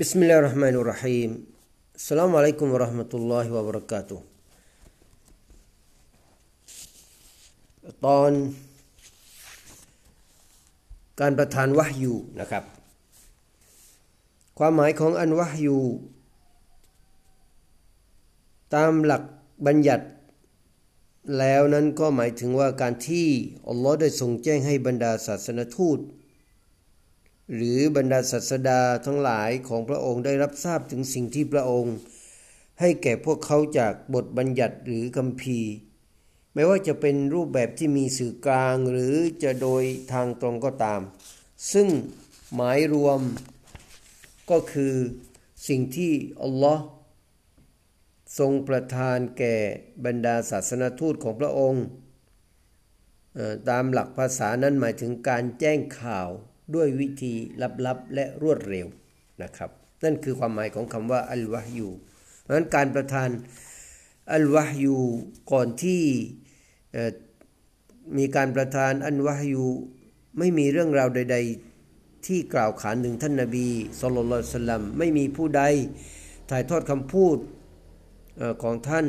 بسم الله الرحمن الرحيم السلام عليكم ورحمة الله وبركاته ตอนการประทานวะฮยูนะครับ ความหมายของอันวะฮยู ตามหลักบัญญัติ แล้วนั้นก็หมายถึงว่าการที่อัลลอฮ์ได้ทรงแจ้งให้บรรดาศาสนทูต หรือบรรดาศาสดาทั้งหลายของพระองค์ได้รับทราบถึงสิ่งที่พระองค์ ให้แก่พวกเขาจากบทบัญญัติหรือคัมภีร์ไม่ว่าจะเป็นรูปแบบที่มีสื่อกลางหรือจะโดยทางตรงก็ตาม ซึ่งหมายรวมก็คือสิ่งที่อัลลอฮ์ทรงประทานแก่บรรดาศาสนทูตของพระองค์ ตามหลักภาษานั้นหมายถึงการแจ้งข่าว ด้วยวิธีลับๆและรวดเร็วนะครับ นั่นคือความหมายของคำว่าอัลวะฮยูเพราะฉะนั้นการประทานอัลวะฮยูก่อนที่มีการประทานอัลวะฮยูไม่มีเรื่องราวใด ๆ ที่กล่าวขานถึงท่านนบีสุลต่านสลัมไม่มีผู้ใดถ่ายทอดคำพูดอของท่าน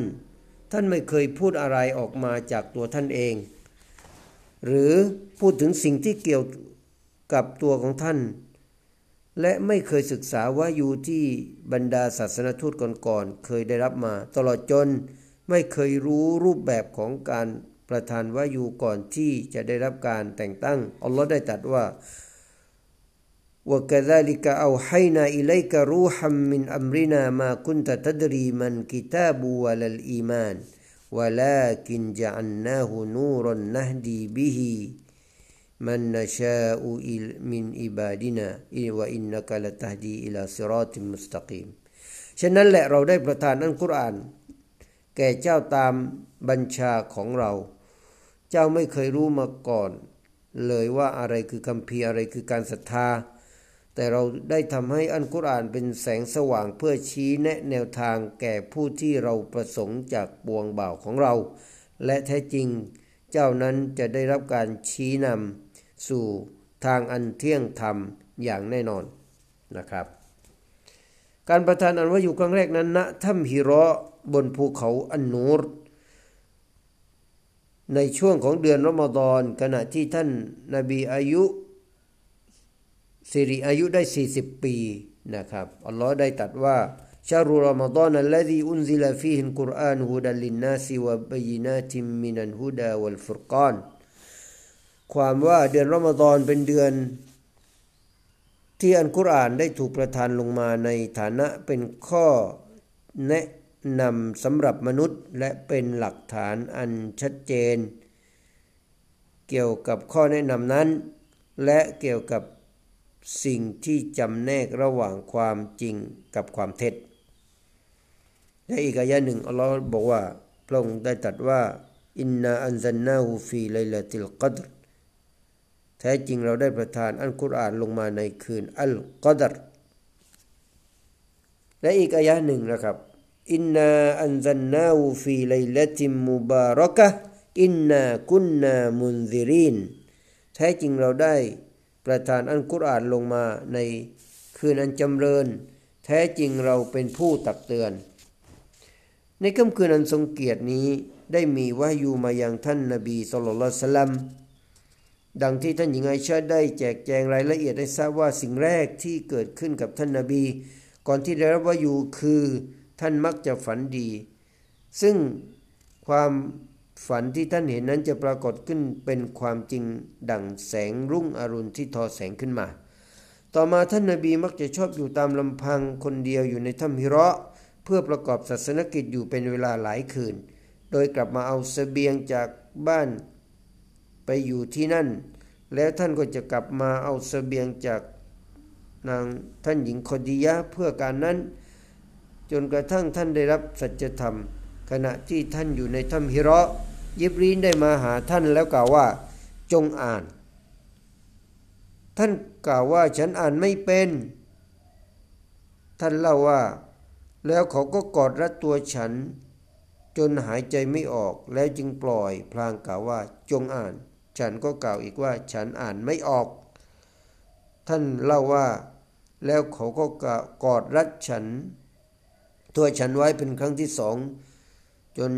ท่านไม่เคยพูดอะไรออกมาจากตัวท่านเอง หรือพูดถึงสิ่งที่เกี่ยว กับตัวของท่าน และไม่เคยศึกษาว่าอยู่ที่บรรดาศาสนทูตก่อนๆเคยได้รับมา ตลอดจนไม่เคยรู้รูปแบบของการประทานวายูก่อนที่จะได้รับการแต่งตั้งอัลลอฮ์ได้ตรัสว่า وكذلك أوحينا إليك روحا من أمرنا ما كنت تدري من كتاب ولا الإيمان ولكن جعلناه نورا نهدي به من نشاء من عبادنا وإنك لتهدي إلى صراط مستقيم ฉะนั้นแหละเราได้ประทานอัลกุรอาน แก่เจ้าตามบัญชาของเรา เจ้าไม่เคยรู้มาก่อน เลยว่าอะไรคือคำพีร์อะไรคือการศรัทธา แต่เราได้ทำให้อัลกุรอานเป็นแสงสว่างเพื่อชี้แนะแนวทางแก่ผู้ที่เราประสงค์จากบวงบ่าวของเรา และแท้จริงเจ้านั้นจะได้รับการชี้นำ สู่ทางอันเที่ยงธรรมอย่างแน่นอนนะครับ การประทานอันว่าอยู่ครั้งแรกนั้นณถ้ำฮิราะห์บนภูเขาอันนูรในช่วงของเดือนรอมฎอนขณะที่ท่านนาบีอายุสิริอายุได้ 40 ปีนะครับอัลลอฮ์ได้ตรัสว่าชารุรอมฎอนัลลซีอุนซิลฟีฮิลกุรอานฮุดัลลินนาซิวะบยินาติมมินันฮุดาวัลฟุรกาน ความว่าเดือนรอมฎอนเป็นเดือน ที่อันกุรอานได้ถูกประทานลงมาในฐานะเป็นข้อแนะนำสำหรับมนุษย์และเป็นหลักฐานอันชัดเจน เกี่ยวกับข้อแนะนำนั้น และเกี่ยวกับสิ่งที่จำแนกระหว่างความจริงกับความเท็จและอีกอายะหนึ่งอัลลอฮ์บอกว่าพระองค์ได้ตรัสว่าإنا أنزلناه في ليلة القدر แท้จริงเราได้ประทานอัลกุรอานลงมาในคืนอัลกัดรและอีกอายะหนึ่งนะครับإنا أنزلناه في ليلة مباركة إنا كناมุนซิรินแท้จริงเราได้ประทานอัลกุรอานลงมาในคืนอันจำเริญ แท้จริงเราเป็นผู้ตักเตือน ในค่ำคืนอันทรงเกียรตินี้ได้มีวายูมายังท่านนบีสุลต่านสลัม ดังที่ท่านหญิงไอชาได้แจกแจงรายละเอียดให้ทราบว่าสิ่งแรกที่เกิดขึ้นกับท่านนาบี ก่อนที่ได้รับวายูคือท่านมักจะฝันดี ซึ่งความฝันที่ท่านเห็นนั้นจะปรากฏขึ้นเป็นความจริงดั่งแสงรุ่งอรุณที่ทอแสงขึ้นมา ต่อมาท่านนาบีมักจะชอบอยู่ตามลำพังคนเดียวอยู่ในถ้ำฮิระเพื่อประกอบศาสนกิจอยู่เป็นเวลาหลายคืน โดยกลับมาเอาเสบียงจากบ้าน ไปอยู่ที่นั่น แล้วท่านก็จะกลับมาเอาเสบียงจากนางท่านหญิงคดียะเพื่อการนั้น จนกระทั่งท่านได้รับสัจธรรม ขณะที่ท่านอยู่ในถ้ำฮิระยิบรีนได้มาหาท่านแล้วกล่าวว่า จงอ่าน ท่านกล่าวว่าฉันอ่านไม่เป็น ท่านเล่าว่า แล้วเขาก็กอดรัดตัวฉัน จนหายใจไม่ออกแล้วจึงปล่อยพลางกล่าวว่าจงอ่าน ฉันก็กล่าวอีกว่าฉันอ่านไม่ออก ท่านเล่าว่าแล้วเขาก็กอดรัดฉัน ตัวฉันไว้เป็นครั้งที่สอง จน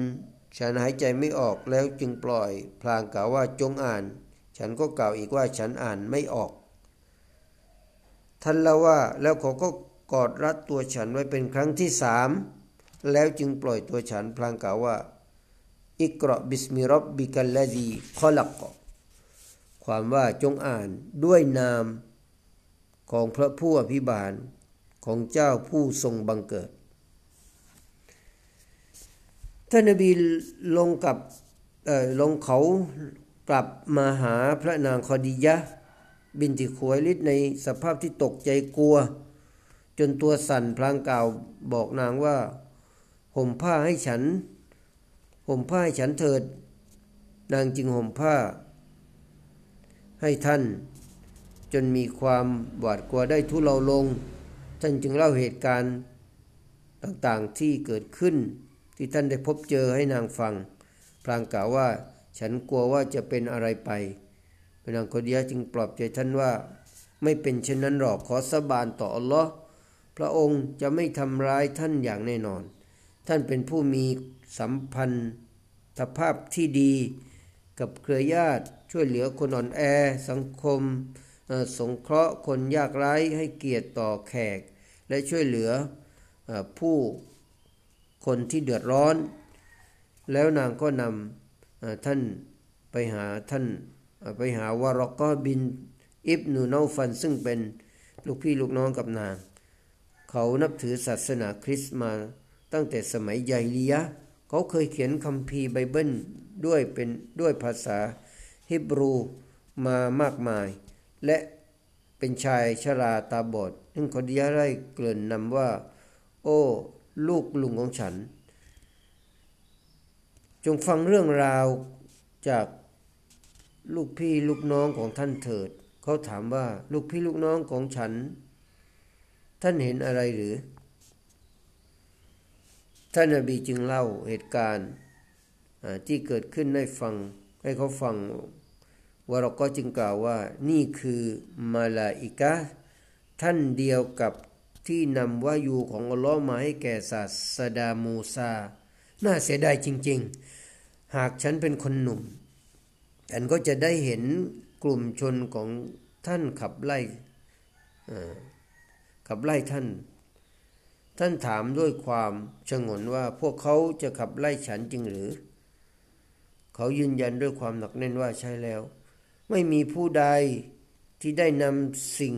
ฉันหายใจไม่ออกแล้วจึงปล่อย พลางกล่าวว่าจงอ่าน ฉันก็กล่าวอีกว่าฉันอ่านไม่ออก ท่านเล่าว่าแล้วเขาก็กอดรัดตัวฉันไว้เป็นครั้งที่สามแล้วจึงปล่อยตัวฉันพลางกล่าวว่าอิกรอบิสมิรับบิกัลลดีขลัก ความว่าจงอ่านด้วยนามของพระผู้อภิบาลของเจ้าผู้ทรงบังเกิด ท่านนบีลงกับลงเขากลับมาหาพระนางคอดียะ บินติขวยลิดในสภาพที่ตกใจกลัว จนตัวสั่นพลางกล่าวบอกนางว่าห่มผ้าให้ฉันห่มผ้าให้ฉันเถิด นางจึงห่มผ้า ให้ท่าน จนมีความหวาดกลัวได้ทุเลาลง ท่านจึงเล่าเหตุการณ์ต่างๆที่เกิดขึ้น ที่ท่านได้พบเจอให้นางฟัง พลางกล่าวว่าฉันกลัวว่าจะเป็นอะไรไปนางโคดียจึงปลอบใจท่านว่า ไม่เป็นเช่นนั้นหรอกขอสบานต่ออัลลอฮ์พระองค์จะไม่ทำร้ายท่านอย่างแน่นอน ท่านเป็นผู้มีสัมพันธภาพที่ดี กับเครือญาติช่วยเหลือคนอ่อนแอ สังคม สงเคราะห์คนยากไร้ให้เกียรติต่อแขก และช่วยเหลือผู้คนที่เดือดร้อน แล้วนางก็นำท่านไปหาท่านไปหาวารอกอบินอิบนูนอฟันซึ่งเป็นลูกพี่ลูกน้องกับนาง เขานับถือศาสนาคริสต์มาตั้งแต่สมัยใหญ่ลียะ เขาเคยเขียนคัมภีร์ไบเบิล ด้วยเป็นด้วยภาษาฮิบรูมามากมาย และเป็นชายชราตาบอดซึ่งคดียะได้เกริ่นนำว่า โอ้ ลูกลุงของฉัน จงฟังเรื่องราวจากลูกพี่ลูกน้องของท่านเถิด เขาถามว่าลูกพี่ลูกน้องของฉัน ท่านเห็นอะไรหรือ ท่านนบีจึงเล่าเหตุการณ์ ที่เกิดขึ้นให้ฟังให้เขาฟังว่าเราก็จึงกล่าวว่า นี่คือมาลาอิกะท่านเดียวกับที่นำวายูของอัลลอฮ์มาให้แก่ศาสดามูซา น่าเสียดายจริง ๆ หากฉันเป็นคนหนุ่มฉันก็จะได้เห็นกลุ่มชนของท่านขับไล่ขับไล่ท่าน ท่านถามด้วยความชงนว่าพวกเขาจะขับไล่ฉันจริงหรือ เขายืนยันด้วยความหนักแน่นว่าใช่แล้ว ไม่มีผู้ใดที่ได้นำสิ่ง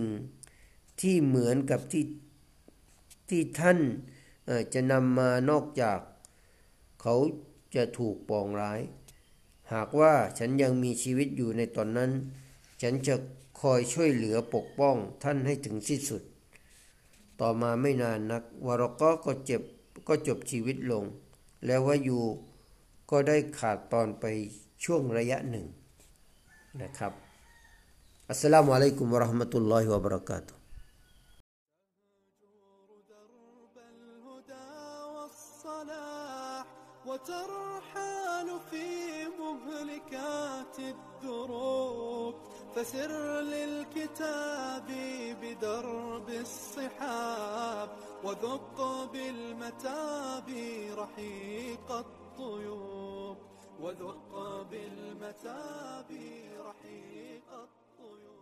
ที่เหมือนกับที่ที่ท่านจะนำมานอกจาก เขาจะถูกปองร้าย หากว่าฉันยังมีชีวิตอยู่ในตอนนั้น ฉันจะคอยช่วยเหลือปกป้องท่านให้ถึงที่สุด ต่อมาไม่นานนักวารกอก็เจ็บก็จบชีวิตลง แล้วว่าอยู่ ก็ได้ขาดตอนไปช่วงระยะหนึ่งนะครับอัสสลามุอะลัยกุมวะราะห์มะตุลลอฮิวะบะเราะกาตุ وترحال في مهلكات الدروب فسر للكتاب بدرب الصحاب وذق بالمتاب رحيق الطيوب وذق بالمتاب رحيق الطيوب